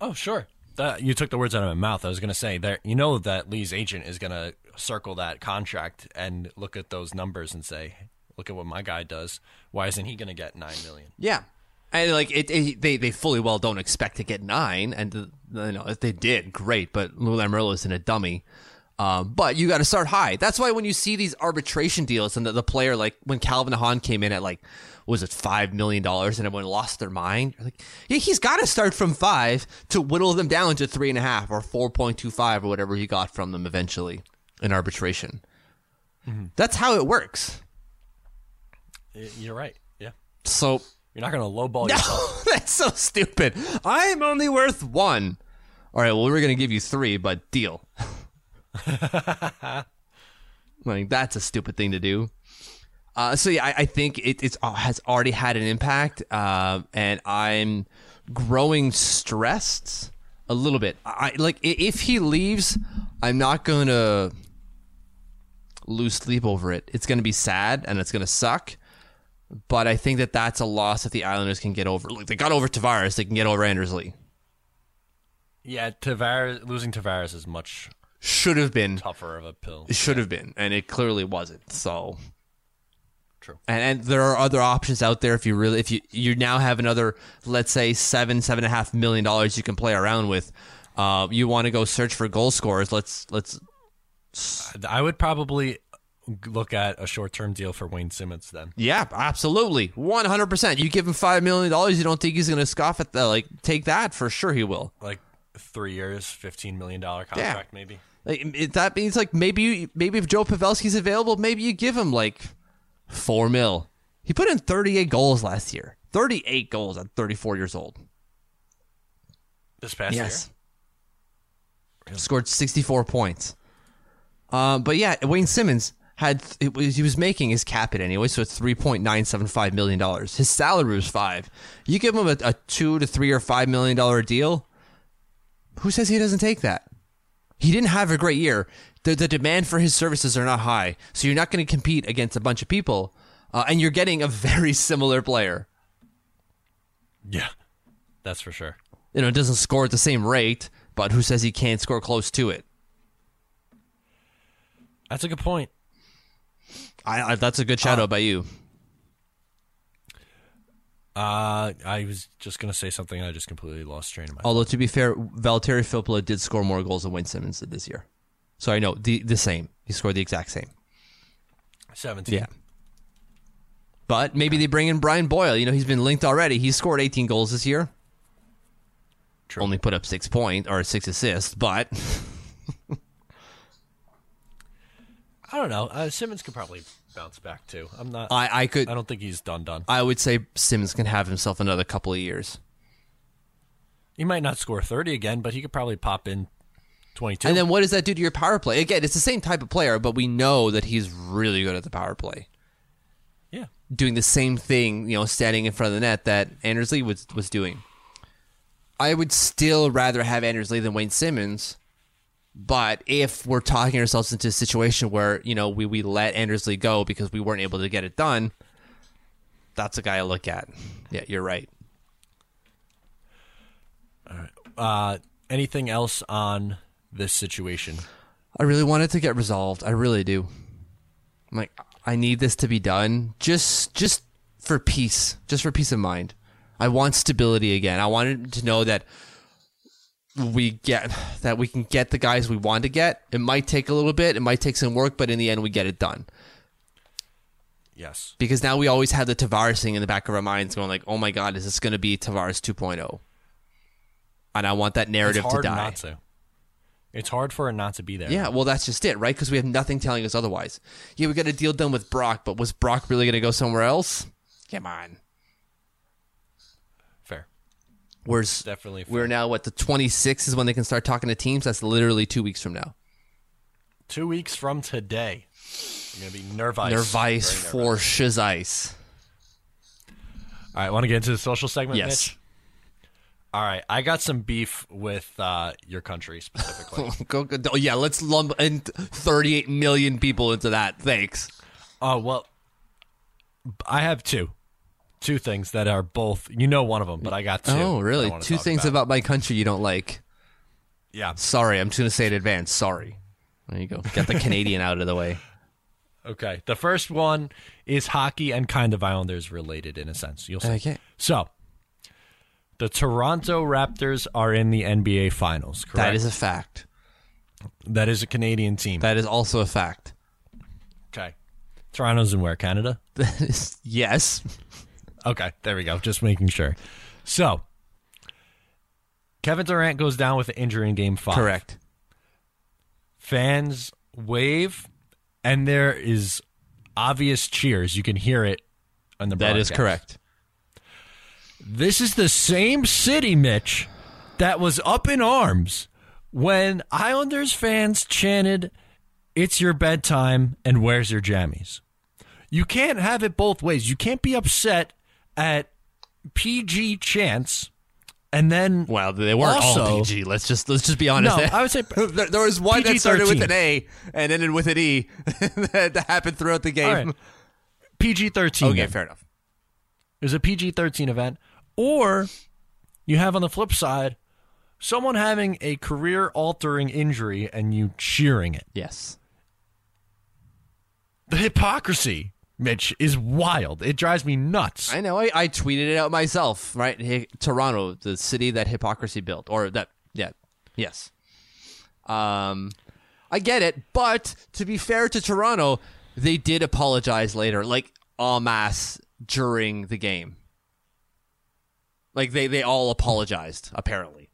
Oh, sure. That you took the words out of my mouth. I was going to say there. You know that Lee's agent is going to circle that contract and look at those numbers and say, "Look at what my guy does. Why isn't he going to get nine million? Yeah. And like it, it, they they fully well don't expect to get nine, and uh, you know if they did, great. But Lou Lamoriello isn't a dummy. Um, but you got to start high. That's why when you see these arbitration deals and the, the player like when Calvin Hahn came in at like was it five million dollars and everyone lost their mind. Like yeah, he's got to start from five to whittle them down to three and a half or four point two five or whatever he got from them eventually in arbitration. That's how it works. You're right. Yeah. So You're not going to lowball yourself. That's so stupid. I'm only worth one. All right, well, we're going to give you three, but deal. like, that's a stupid thing to do. Uh, so yeah, I, I think it it's, uh, has already had an impact, uh, and I'm growing stressed a little bit. I like if he leaves, I'm not gonna lose sleep over it. It's gonna be sad and it's gonna suck. But I think that that's a loss that the Islanders can get over. Look, they got over Tavares. They can get over Anders Lee. Yeah, Tavares losing Tavares is much Should have been tougher of a pill. It should have been, and it clearly wasn't. So True. And, and there are other options out there if you really if you you now have another let's say seven seven and a half million dollars you can play around with. Uh, you want to go search for goal scorers? Let's let's I would probably look at a short-term deal for Wayne Simmonds then. yeah, absolutely, one hundred percent. You give him five million dollars, you don't think he's going to scoff at the like take that for sure? He will. Like three years, fifteen million dollar contract, maybe. Like, that means like maybe you, maybe if Joe Pavelski's available, maybe you give him like four mil. He put in 38 goals last year. 38 goals at 34 years old. This past yes. Scored 64 points. Um, but yeah, Wayne Simmonds had it was, he was making his cap it anyway, so it's 3.975 million dollars. His salary was five. You give him a, a two to three or five million dollar deal. Who says he doesn't take that? He didn't have a great year. The, the demand for his services are not high, so you're not going to compete against a bunch of people, uh, and you're getting a very similar player. Yeah, that's for sure. You know, it doesn't score at the same rate, but who says he can't score close to it? That's a good point. I, I that's a good shout out by you. Uh, I was just gonna say something. I just completely lost train of my. Although to be fair, Valtteri Filppula did score more goals than Wayne Simmonds did this year. So I know the the same. He scored the exact same. Seventeen. Yeah. But maybe they bring in Brian Boyle. You know, he's been linked already. He scored 18 goals this year. True. Only put up six point or six assists, but I don't know. Uh, Simmonds could probably bounce back too. I'm not. I, I could. I don't think he's done. Done. I would say Simmonds can have himself another couple of years. He might not score thirty again, but he could probably pop in twenty-two. And then what does that do to your power play? Again, it's the same type of player, but we know that he's really good at the power play. yeah, doing the same thing, you know, standing in front of the net that Anders Lee was was doing. I would still rather have Anders Lee than Wayne Simmonds, but if we're talking ourselves into a situation where you know we we let Anders Lee go because we weren't able to get it done, that's a guy I look at. Yeah, you're right. Uh, anything else on this situation? I really want it to get resolved. I really do. I'm like, I need this to be done just just for peace, just for peace of mind. I want stability again. I wanted to know that we get that we can get the guys we want to get. It might take a little bit, it might take some work, but in the end we get it done. Yes. Because now we always have the Tavares thing in the back of our minds going like, "Oh my god, is this going to be Tavares 2.0?" And I want that narrative it's hard to die. not to. It's hard for it not to be there. Yeah, well, that's just it, right? Because we have nothing telling us otherwise. Yeah, we got a deal done with Brock, but was Brock really going to go somewhere else? Come on. Fair. Where's Definitely fair. we're now what the 26th is when they can start talking to teams. That's literally two weeks from now. Two weeks from today, you're gonna be nervous. Nervous. for Shizice. All right, want to get into the social segment? Yes. Mitch? All right, I got some beef with uh, your country specifically. go, go, oh, yeah, let's lump and 38 million people into that. Thanks. Oh well, I have two, two things that are both. You know, one of them, but I got two. Oh, really? Two things about my country you don't like. Yeah. Sorry, I'm just going to say it in advance. Sorry. There you go. Got the Canadian out of the way. Okay. The first one is hockey and kind of Islanders related in a sense. You'll see. Okay. So, the Toronto Raptors are in the NBA Finals. Correct. That is a fact. that is a Canadian team. That is also a fact. okay. Toronto's in where? Canada. Yes. Okay, there we go. Just making sure. So, Kevin Durant goes down with an injury in Game Five. Correct. Fans wave, and there is obvious cheers. You can hear it on the. That is broadcast. correct. This is the same city, Mitch, that was up in arms when Islanders fans chanted, It's your bedtime and where's your jammies? You can't have it both ways. You can't be upset at PG Chance. and then Well, they weren't Also- all PG. Let's just let's just be honest. No, I would say there, there was one that started with an A and ended with an E that that happened throughout the game. All right. PG thirteen. Okay, fair enough. There's a PG thirteen event, or you have on the flip side someone having a career altering injury and you cheering it. Yes. The hypocrisy, Mitch, is wild. It drives me nuts. I know. I, I tweeted it out myself. Right, Hi- Toronto, the city that hypocrisy built, or that. Yeah. Yes. Um, I get it, but to be fair to Toronto, they did apologize later, like en masse during the game. Like they they all apologized apparently.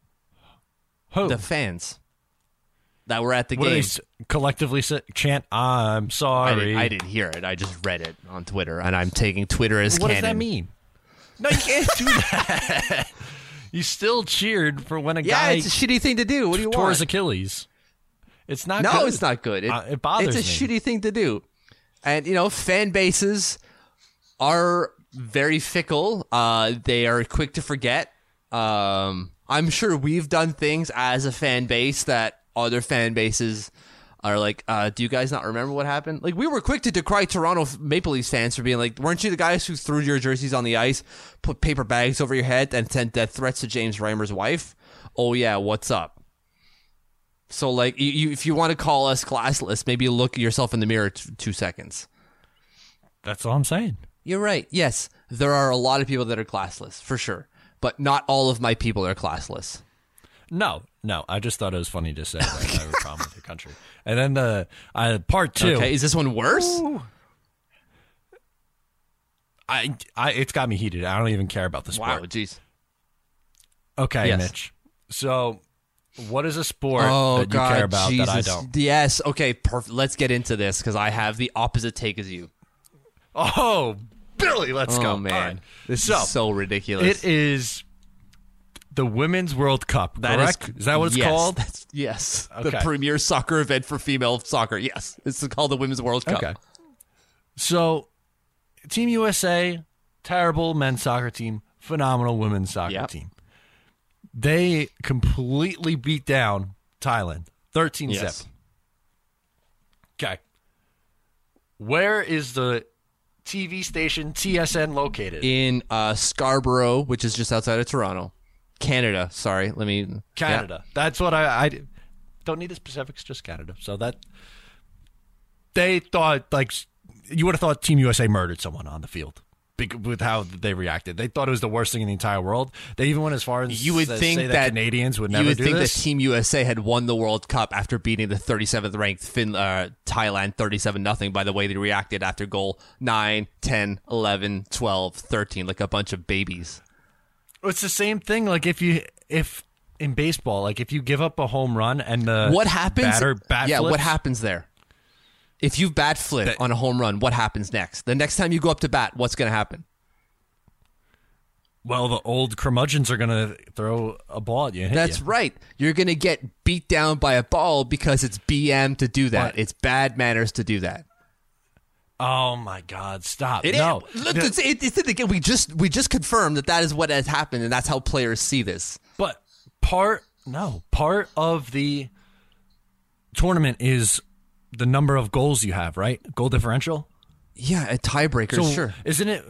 Who? The fans that were at the what they game. collectively say, chant? I'm I sorry. didn't, I didn't hear it. I just read it on Twitter, and I'm taking Twitter as what canon. does that mean? No, you can't do that. you still cheered for when a Yeah, guy it's a shitty thing to do. What do you tore want? his Achilles. It's not. no, good. it's not good. It, Uh, it bothers It's a me. shitty thing to do, and you know, fan bases are very fickle. Uh, they are quick to forget. Um, I'm sure we've done things as a fan base that other fan bases are like, uh, do you guys not remember what happened? Like, we were quick to decry Toronto Maple Leafs fans for being like, weren't you the guys who threw your jerseys on the ice, put paper bags over your head, and sent death threats to James Reimer's wife? Oh yeah, what's up? So like, you, you, if you want to call us classless, maybe look yourself in the mirror t- two seconds. That's all I'm saying. You're right. Yes, there are a lot of people that are classless for sure, but not all of my people are classless. No, no. I just thought it was funny to say that I have a problem with your country. And then the uh, part two. Okay, is this one worse? I, I, it's got me heated. I don't even care about the sport. Wow, jeez. Okay, Yes. Mitch. So, what is a sport Oh that you God, care about Jesus. that I don't? Yes. Okay. Perfect. Let's get into this because I have the opposite take as you. Oh, Billy, let's oh go. man, right. this So, is so ridiculous. It is the Women's World Cup. That is- correct? is that what it's yes, called? yes, the premier soccer event for female soccer. Yes, it's called the Women's World Cup. Okay. So, Team USA, terrible men's soccer team, phenomenal women's soccer Yep. team. They completely beat down Thailand, thirteen Yes. Okay. Where is the TV station TSN located? In uh, Scarborough, which is just outside of Toronto, Canada. Sorry, let me. Canada. That's what I, I don't need the specifics, just Canada. So that they thought like you would have thought Team USA murdered someone on the field with how they reacted. They thought it was the worst thing in the entire world. They even went as far as You would think say that Canadians would never. you would do think this. that Team USA had won the World Cup after beating the 37th ranked fin- uh, Thailand 37 nothing by the way they reacted after goal 9, 10, 11, 12, 13 like a bunch of babies. It's the same thing. Like if you if in baseball, like if you give up a home run and the what happens? batter bat yeah, what happens there? If you bat flip That- on a home run, what happens next? The next time you go up to bat, what's going to happen? Well, the old curmudgeons are gonna throw a ball at you. That's you. right. You're going to get beat down by a ball because it's BM to do that. But- it's bad manners to do that. Oh my God! Stop! It no, is. Look, it's, it, it's again. We just we just confirmed that that is what has happened, and that's how players see this. But part no part of the tournament is the number of goals you have, right? Goal differential. Yeah, a tiebreaker, So sure. isn't it?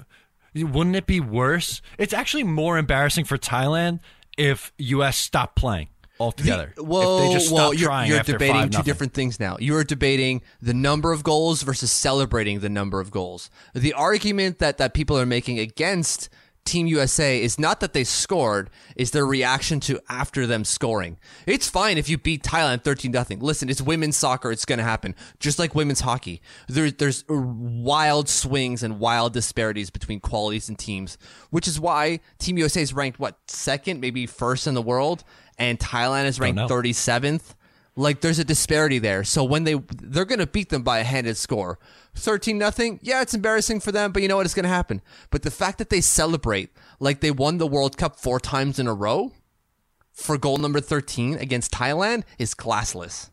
Wouldn't it be worse? It's actually more embarrassing for Thailand if U.S. stopped playing altogether. The- well, if they just well, you're, you're debating 5 two different things now. You are debating the number of goals versus celebrating the number of goals. The argument that that people are making against Team USA is not that they scored, is their reaction to after them scoring. It's fine if you beat Thailand 13 nothing. Listen, it's women's soccer, it's going to happen. Just like women's hockey. There, there's wild swings and wild disparities between qualities and teams, which is why Team USA is ranked what, second, maybe first in the world, and Thailand is ranked 37th. Like there's a disparity there. So when they they're going to beat them by a handed score. 13 nothing. Yeah, it's embarrassing for them, but you know what is going to happen. But the fact that they celebrate like they won the World Cup 4 times in a row for goal number 13 against Thailand is classless.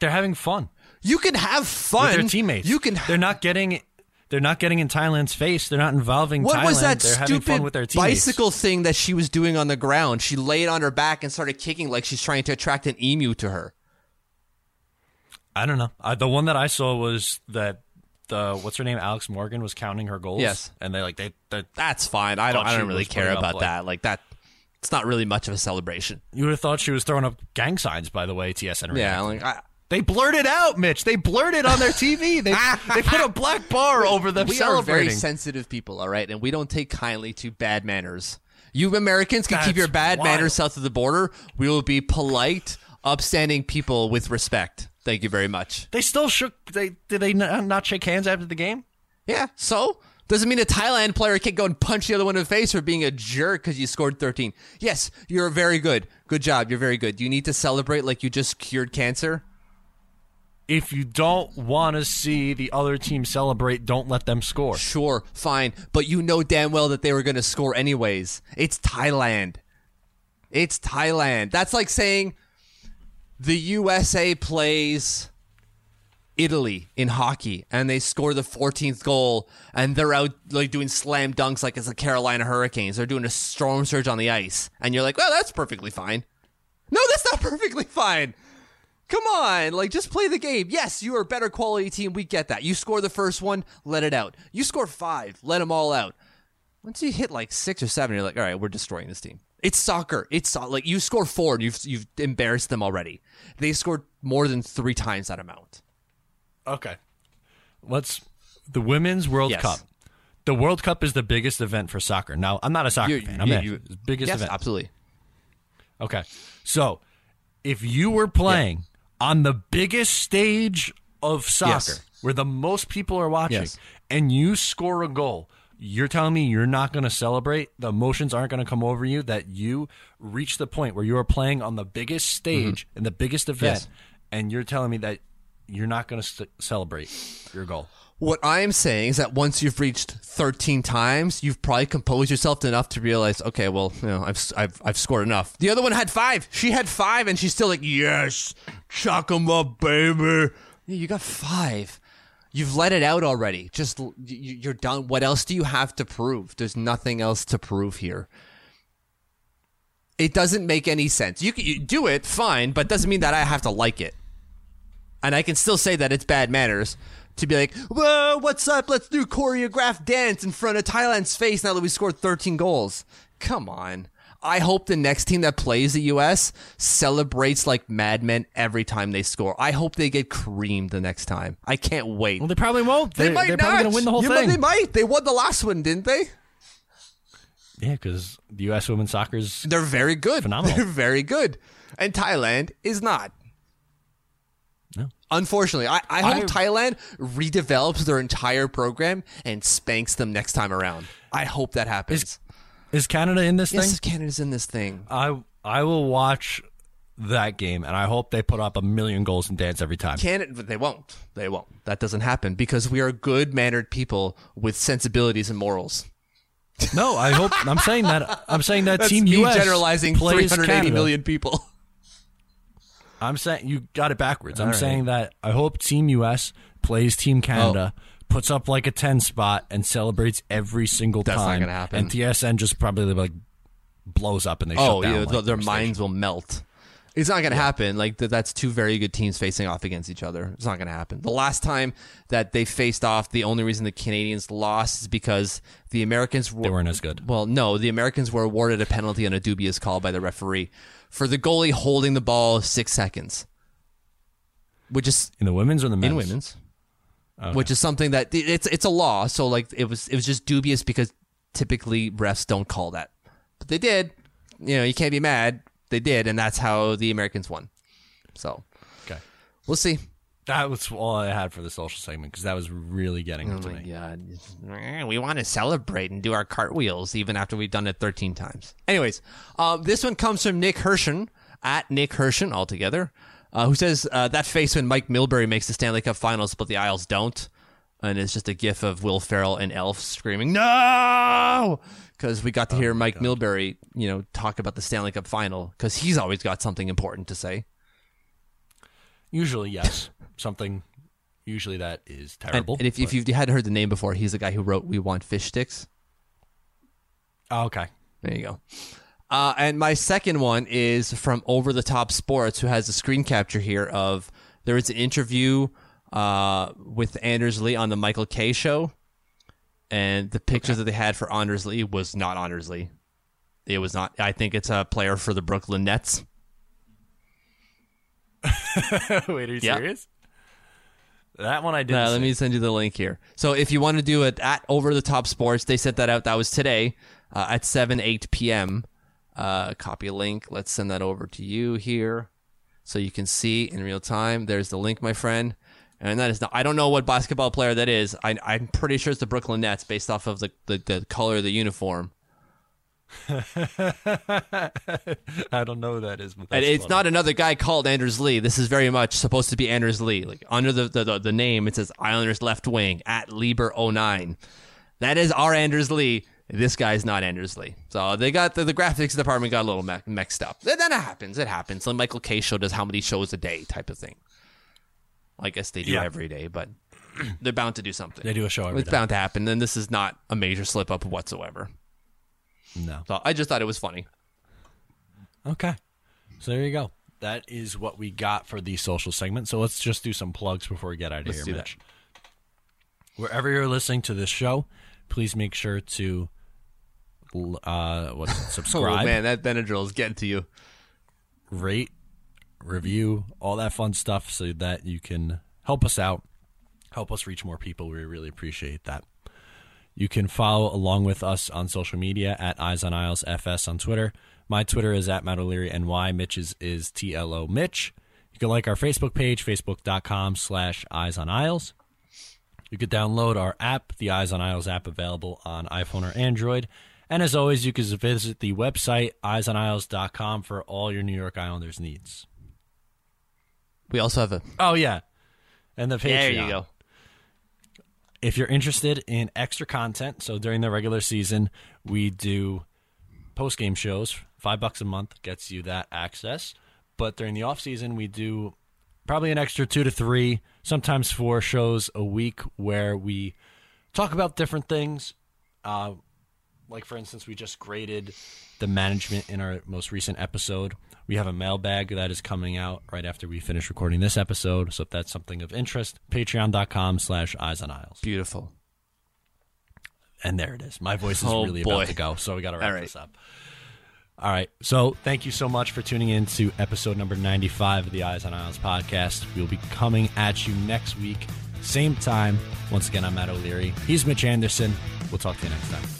They're having fun You can have fun with their teammates. You can They're not getting They're not getting in Thailand's face. They're not involving What Thailand. was that They're having fun stupid with their teammates. bicycle thing that she was doing on the ground? She laid on her back and started kicking like she's trying to attract an emu to her. I don't know. Uh, the one that I saw was that the what's her name, Alex Morgan, was counting her goals. Yes. and they like they, they That's fine. I don't. I don't really care about like- that. Like that. It's not really much of a celebration. you would have thought she was throwing up gang signs. By the way, TSN. Yeah. Like I, they blurted out, Mitch. They blurted on their TV. They they put a black bar over them we are very sensitive people. All right, and we don't take kindly to bad manners. You Americans can keep your bad wild. manners south of the border. We will be polite, upstanding people with respect. Thank you very much. they still shook. They did they not, shake hands after the game? Yeah. So doesn't mean a Thailand player can't go and punch the other one in the face for being a jerk because you scored 13. Yes, you're very good. Good job. You're very good. Do you need to celebrate like you just cured cancer? If you don't want to see the other team celebrate, don't let them score. Sure, fine, but you know damn well that they were going to score anyways. It's Thailand. It's Thailand. That's like saying the USA plays Italy in hockey and they score the 14th goal and they're out like doing slam dunks like it's the Carolina Hurricanes. They're doing a storm surge on the ice and you're like, "Well, that's perfectly fine." No, that's not perfectly fine. Come on, like just play the game. Yes, you are a better quality team. We get that. You score the first one, let it out. You score five, let them all out. Once you hit like six or seven, you're like, all right, we're destroying this team. It's soccer. It's so- like you score four, and you've you've embarrassed them already. They scored more than three times that amount. Okay. Let's the women's World Yes. Cup. The World Cup is the biggest event for soccer. Now, I'm not a soccer You- fan. I'm you- a you- biggest yes, event. absolutely. Okay. So, if you were playing on the biggest stage of soccer, Yes. where the most people are watching, Yes. and you score a goal, you're telling me you're not going to celebrate? The emotions aren't going to come over you that you reach the point where you are playing on the biggest stage and the biggest event, Mm-hmm. Yes. and you're telling me that you're not going to st- celebrate your goal? What I am saying is that once you've reached 13 times, you've probably composed yourself enough to realize, okay, well, you know, I've, I've, I've scored enough. The other one had five. She had five, and she's still like, yes, chuck 'em up, baby. You got five. You've let it out already. Just you- you're done. What else do you have to prove? There's nothing else to prove here. It doesn't make any sense. You you do it, fine, but doesn't mean that I have to like it and I can still say that it's bad manners to be like, "Whoa, what's up? Let's do choreographed dance in front of Thailand's face now that we scored 13 goals." Come on. I hope the next team that plays the U.S. celebrates like madmen every time they score. I hope they get creamed the next time. I can't wait. Well, they probably won't. they They're, might they're not. probably going to win the whole You thing. They might. They won the last one, didn't they? Yeah, because the U.S. women's soccer is They're very good. Phenomenal. They're very good. And Thailand is not. Unfortunately, I, I hope I- Thailand redevelops their entire program and spanks them next time around. I hope that happens. Is Canada in this yes, thing? Canada's in this thing. I I will watch that game, and I hope they put up a million goals and dance every time. Canada, but they won't. They won't. That doesn't happen because we are good mannered people with sensibilities and morals. No, I hope. I'm saying that. I'm saying that That's Team me US generalizing plays 380 Canada. million people. I'm saying you got it backwards. I'm right. saying that I hope Team US plays Team Canada, oh. puts up like a ten spot, and celebrates every single That's not time. gonna happen. And TSN just probably like blows up and they oh, shut down. yeah, like, th- their station. minds will melt. It's not going to happen. Like th- that's two very good teams facing off against each other. It's not going to happen. The last time that they faced off, the only reason the Canadians lost is because the Americans were, They weren't as good. Well, no, the Americans were awarded a penalty on a dubious call by the referee for the goalie holding the ball six seconds, which is in the women's or the men's. in women's, which is something that it's it's a law. So like it was it was just dubious because typically refs don't call that, but they did. You know, you can't be mad. They did, and that's how the Americans won. So Okay, we'll see. That was all I had for the social segment because that was really getting Oh to my me. god, we want to celebrate and do our cartwheels even after we've done it 13 times. Anyways, um, this one comes from Nick Hershen at Nick Hershen altogether, uh, who says uh, that face when Mike Milbury makes the Stanley Cup Finals, but the Isles don't, and it's just a gif of Will Ferrell and Elf screaming no because we got to hear Mike Milbury, you know, talk about the Stanley Cup Final because he's always got something important to say. Usually, yes, something Usually that is terrible. and if, if but- you hadn't heard the name before, he's the guy who wrote "We Want Fish Sticks." oh, okay, There you go. Uh, and my second one is from Over the Top Sports, who has a screen capture here of there was an interview uh, with Anders Lee on the Michael Kay show, and the picture that they had for Anders Lee was not Anders Lee. It was not. I think it's a player for the Brooklyn Nets. wait, are you Yeah. serious? That one I didn't. Uh, let me send you the link here. So if you want to do it at Over the Top Sports, they sent that out. That was today uh, at 7, 8 p.m. Uh, copy a link. Let's send that over to you here so you can see in real time. There's the link, my friend. And that is not, I don't know what basketball player that is. I, I'm pretty sure it's the Brooklyn Nets based off of the, the, the color of the uniform. I don't know who that is, but And it's funny. not another guy called Anders Lee. This is very much supposed to be Anders Lee. Like under the the, the, the name, it says Islanders left wing at Lieber 09. That is our Anders Lee. This guy's not Anders Lee. So they got the, the graphics department got a little me- mixed up. Then it happens. It happens. Like Michael Kay show does how many shows a day type of thing. I guess they do Yeah. every day, but they're bound to do something. They do a show every it's day. bound to happen. And this is not a major slip up whatsoever. No. So I just thought it was funny. Okay. So there you go. That is what we got for the social segment. So let's just do some plugs before we get out of Let's here, do that. Mitch. Wherever you're listening to this show, please make sure to uh, what Oh subscribe, man, that Benadryl is getting to you. rate, review, all that fun stuff, so that you can help us out, help us reach more people. We really appreciate that. You can follow along with us on social media at Eyes on Isles FS on Twitter. My Twitter is at Matt O'Leary NY. Mitch's is TLO Mitch. You can like our Facebook page, facebook.com slash Eyes on Isles. You could download our app, the Eyes on Isles app, available on iPhone or Android. And as always, you can visit the website, eyesonisles.com, for all your New York Islanders needs. We also have a Oh, yeah. And the Patreon. There you go. If you're interested in extra content, so during the regular season, we do post game shows. Five bucks a month gets you that access. But during the off season, we do probably an extra two to three, sometimes four shows a week where we talk about different things. Uh, like, for instance, we just graded the management in our most recent episode. We have a mailbag that is coming out right after we finish recording this episode. So if that's something of interest, patreon.com slash eyes on isles. beautiful. And there it is. My voice is Oh, really boy. about to go, so we got to wrap right. this up. All right. So thank you so much for tuning in to episode number 95 of the Eyes on Isles podcast. We'll be coming at you next week, same time. Once again, I'm Matt O'Leary. He's Mitch Anderson. We'll talk to you next time.